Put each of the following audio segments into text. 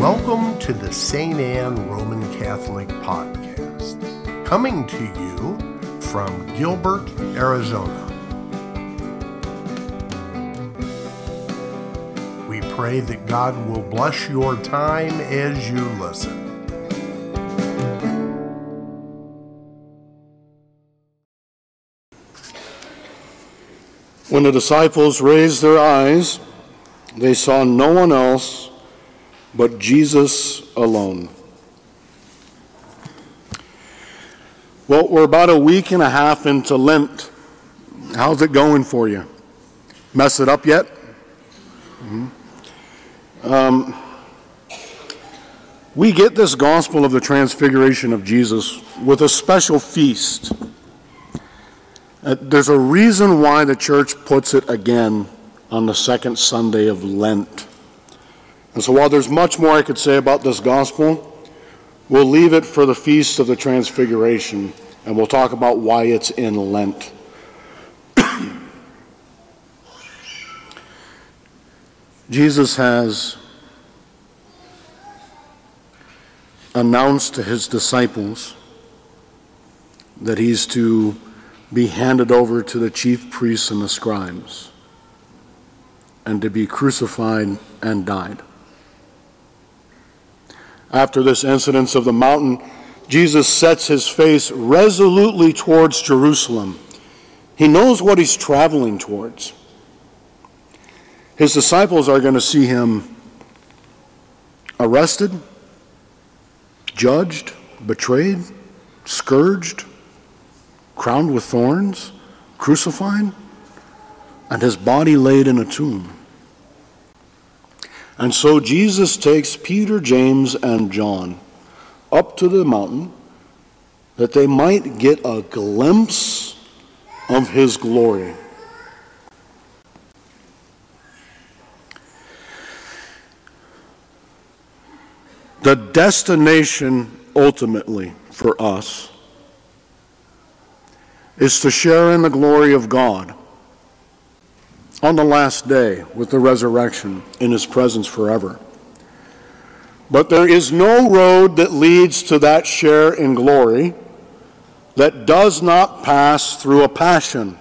Welcome to the St. Anne Roman Catholic Podcast, coming to you from Gilbert, Arizona. We pray that God will bless your time as you listen. When the disciples raised their eyes, they saw no one else but Jesus alone. Well, we're about a week and a half into Lent. How's it going for you? Mess it up yet? Mm-hmm. Um, we get this gospel of the transfiguration of Jesus with a special feast. Uh, there's a reason why the church puts it again on the second Sunday of Lent. And so, while there's much more I could say about this gospel, we'll leave it for the Feast of the Transfiguration, and we'll talk about why it's in Lent. Jesus has announced to his disciples that he's to be handed over to the chief priests and the scribes and to be crucified and died. After this incident of the mountain, Jesus sets his face resolutely towards Jerusalem. He knows what he's traveling towards. His disciples are going to see him arrested, judged, betrayed, scourged, crowned with thorns, crucified, and his body laid in a tomb. And so Jesus takes Peter, James, and John up to the mountain that they might get a glimpse of his glory. The destination ultimately for us is to share in the glory of God on the last day with the resurrection in his presence forever. But there is no road that leads to that share in glory that does not pass through a passion,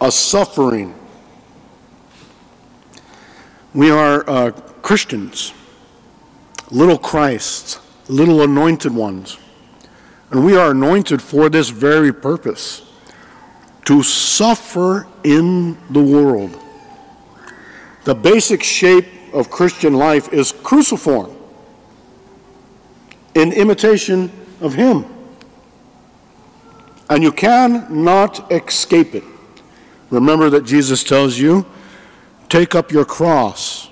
a suffering. We are uh, Christians, little Christs, little anointed ones. And we are anointed for this very purpose to suffer in the world. The basic shape of Christian life is cruciform in imitation of Him. And you cannot escape it. Remember that Jesus tells you, take up your cross.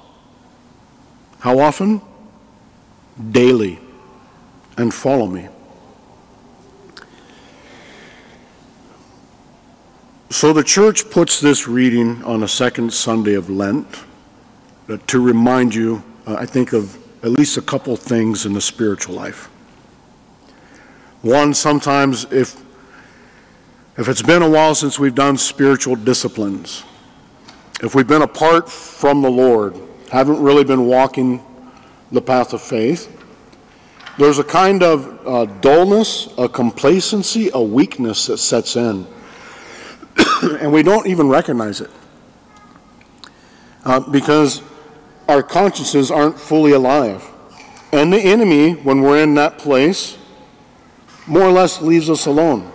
How often? Daily. And follow me. So the church puts this reading on a second Sunday of Lent uh, to remind you, uh, I think, of at least a couple things in the spiritual life. One, sometimes if if it's been a while since we've done spiritual disciplines, if we've been apart from the Lord, haven't really been walking the path of faith, there's a kind of uh, dullness, a complacency, a weakness that sets in and we don't even recognize it uh, because our consciences aren't fully alive. And the enemy, when we're in that place, more or less leaves us alone.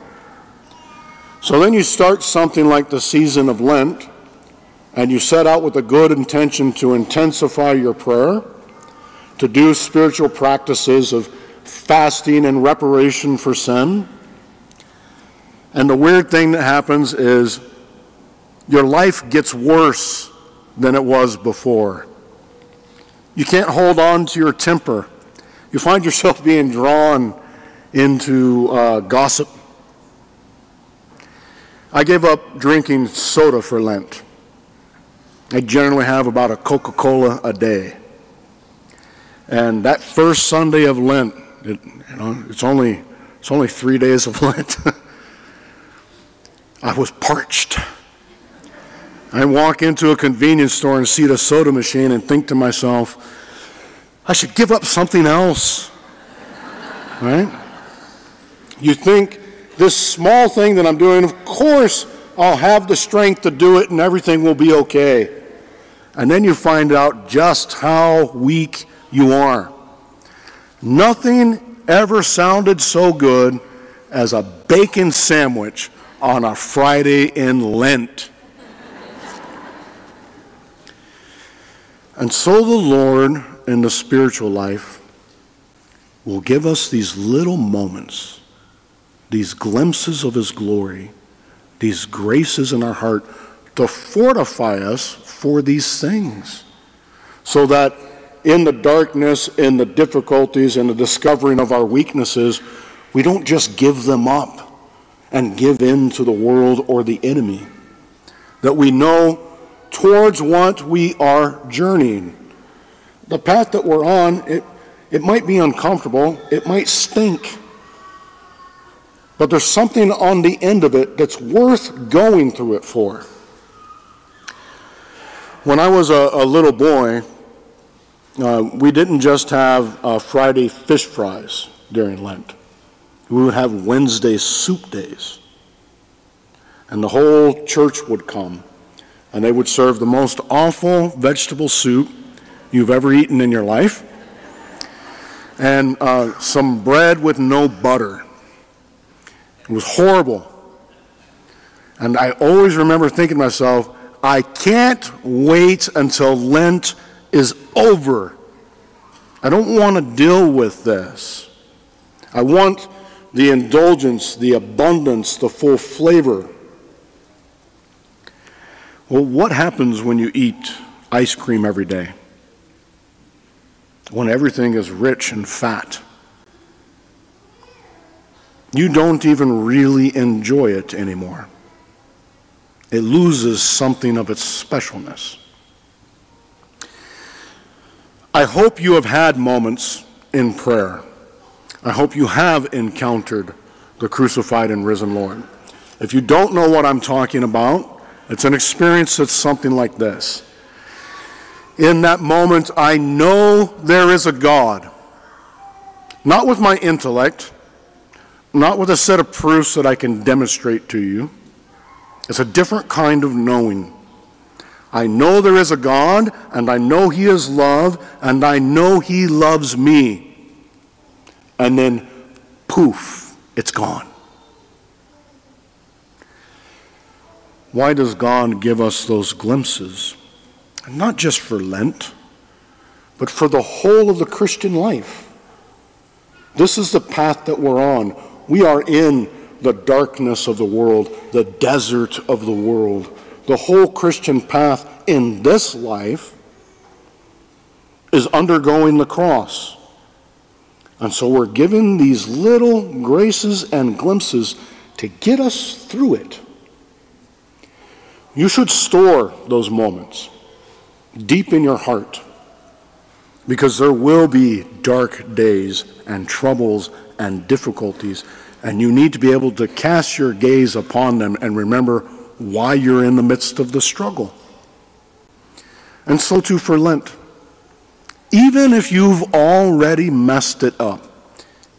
So then you start something like the season of Lent, and you set out with a good intention to intensify your prayer, to do spiritual practices of fasting and reparation for sin and the weird thing that happens is your life gets worse than it was before. You can't hold on to your temper. You find yourself being drawn into uh, gossip. I gave up drinking soda for Lent. I generally have about a Coca Cola a day. And that first Sunday of Lent, it, you know, it's only, it's only three days of Lent. I was parched. I walk into a convenience store and see the soda machine and think to myself, I should give up something else. Right? You think this small thing that I'm doing, of course, I'll have the strength to do it and everything will be okay. And then you find out just how weak you are. Nothing ever sounded so good as a bacon sandwich on a Friday in Lent. and so the Lord in the spiritual life will give us these little moments, these glimpses of His glory, these graces in our heart to fortify us for these things. So that in the darkness, in the difficulties, in the discovering of our weaknesses, we don't just give them up and give in to the world or the enemy. That we know towards what we are journeying. The path that we're on, it, it might be uncomfortable, it might stink. But there's something on the end of it that's worth going through it for. When I was a, a little boy, uh, we didn't just have uh, Friday fish fries during Lent. We would have Wednesday soup days. And the whole church would come, and they would serve the most awful vegetable soup you've ever eaten in your life, and uh, some bread with no butter. It was horrible. And I always remember thinking to myself, I can't wait until Lent is over. I don't want to deal with this. I want the indulgence, the abundance, the full flavor. Well, what happens when you eat ice cream every day? When everything is rich and fat? You don't even really enjoy it anymore it loses something of its specialness. I hope you have had moments in prayer. I hope you have encountered the crucified and risen Lord. If you don't know what I'm talking about, it's an experience that's something like this. In that moment, I know there is a God. Not with my intellect, not with a set of proofs that I can demonstrate to you it's a different kind of knowing. I know there is a God, and I know He is love, and I know He loves me. And then, poof, it's gone. Why does God give us those glimpses? Not just for Lent, but for the whole of the Christian life. This is the path that we're on. We are in the darkness of the world, the desert of the world. The whole Christian path in this life is undergoing the cross. And so we're given these little graces and glimpses to get us through it. You should store those moments deep in your heart because there will be dark days and troubles and difficulties and you need to be able to cast your gaze upon them and remember why you're in the midst of the struggle. And so too for Lent. Even if you've already messed it up,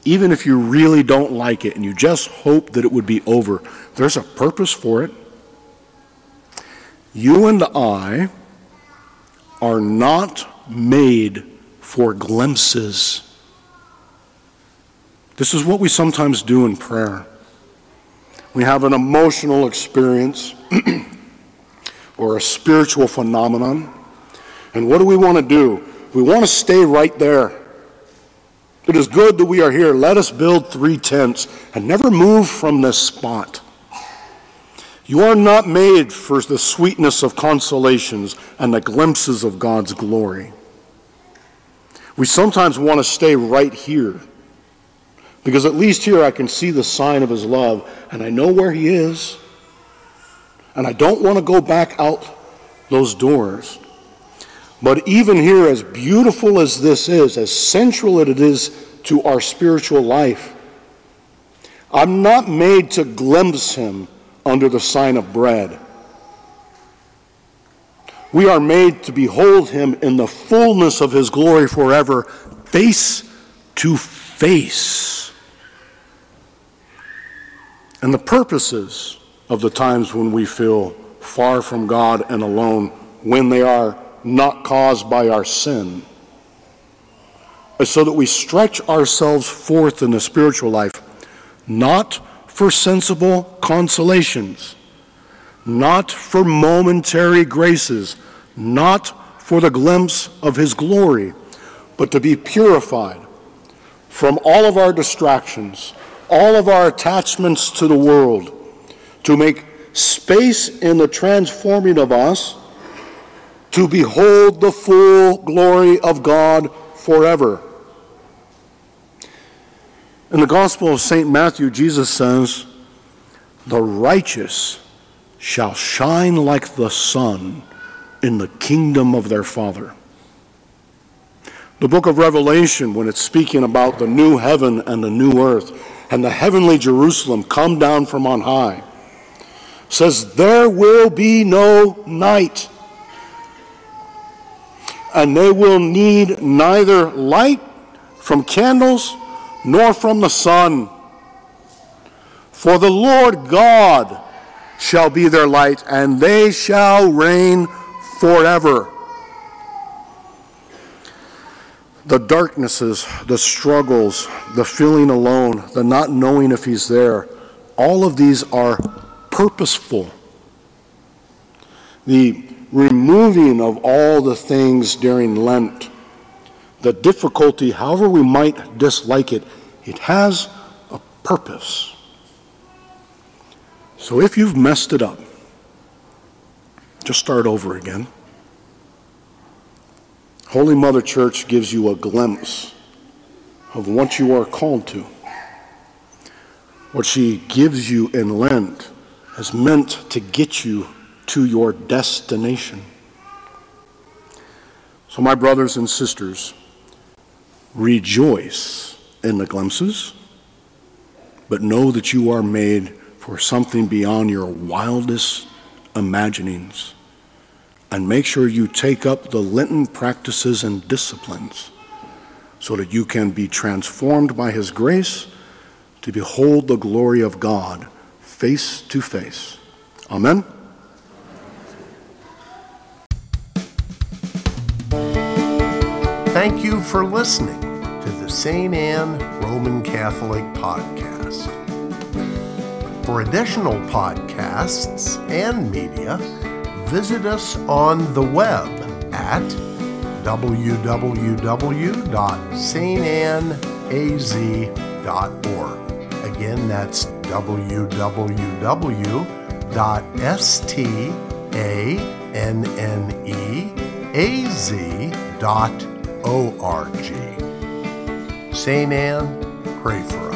even if you really don't like it and you just hope that it would be over, there's a purpose for it. You and I are not made for glimpses this is what we sometimes do in prayer. We have an emotional experience or a spiritual phenomenon. And what do we want to do? We want to stay right there. It is good that we are here. Let us build three tents and never move from this spot. You are not made for the sweetness of consolations and the glimpses of God's glory. We sometimes want to stay right here because at least here I can see the sign of his love and I know where he is. And I don't want to go back out those doors. But even here, as beautiful as this is, as central it is to our spiritual life, I'm not made to glimpse him under the sign of bread. We are made to behold him in the fullness of his glory forever, face to face. And the purposes of the times when we feel far from God and alone, when they are not caused by our sin, so that we stretch ourselves forth in the spiritual life, not for sensible consolations, not for momentary graces, not for the glimpse of His glory, but to be purified from all of our distractions, all of our attachments to the world, to make space in the transforming of us to behold the full glory of God forever. In the Gospel of St. Matthew, Jesus says, The righteous shall shine like the sun in the kingdom of their Father. The book of Revelation, when it's speaking about the new heaven and the new earth and the heavenly Jerusalem come down from on high, says, There will be no night, and they will need neither light from candles nor from the sun. For the Lord God shall be their light, and they shall reign forever. The darknesses, the struggles, the feeling alone, the not knowing if He's there, all of these are purposeful. The removing of all the things during Lent, the difficulty, however we might dislike it, it has a purpose. So if you've messed it up, just start over again. Holy Mother Church gives you a glimpse of what you are called to. What she gives you in Lent is meant to get you to your destination. So, my brothers and sisters, rejoice in the glimpses, but know that you are made for something beyond your wildest imaginings. And make sure you take up the Lenten practices and disciplines so that you can be transformed by His grace to behold the glory of God face to face. Amen. Thank you for listening to the St. Anne Roman Catholic Podcast. For additional podcasts and media, visit us on the web at www.stanneaz.org. Again, that's www.stanneaz.org. St. Anne, pray for us.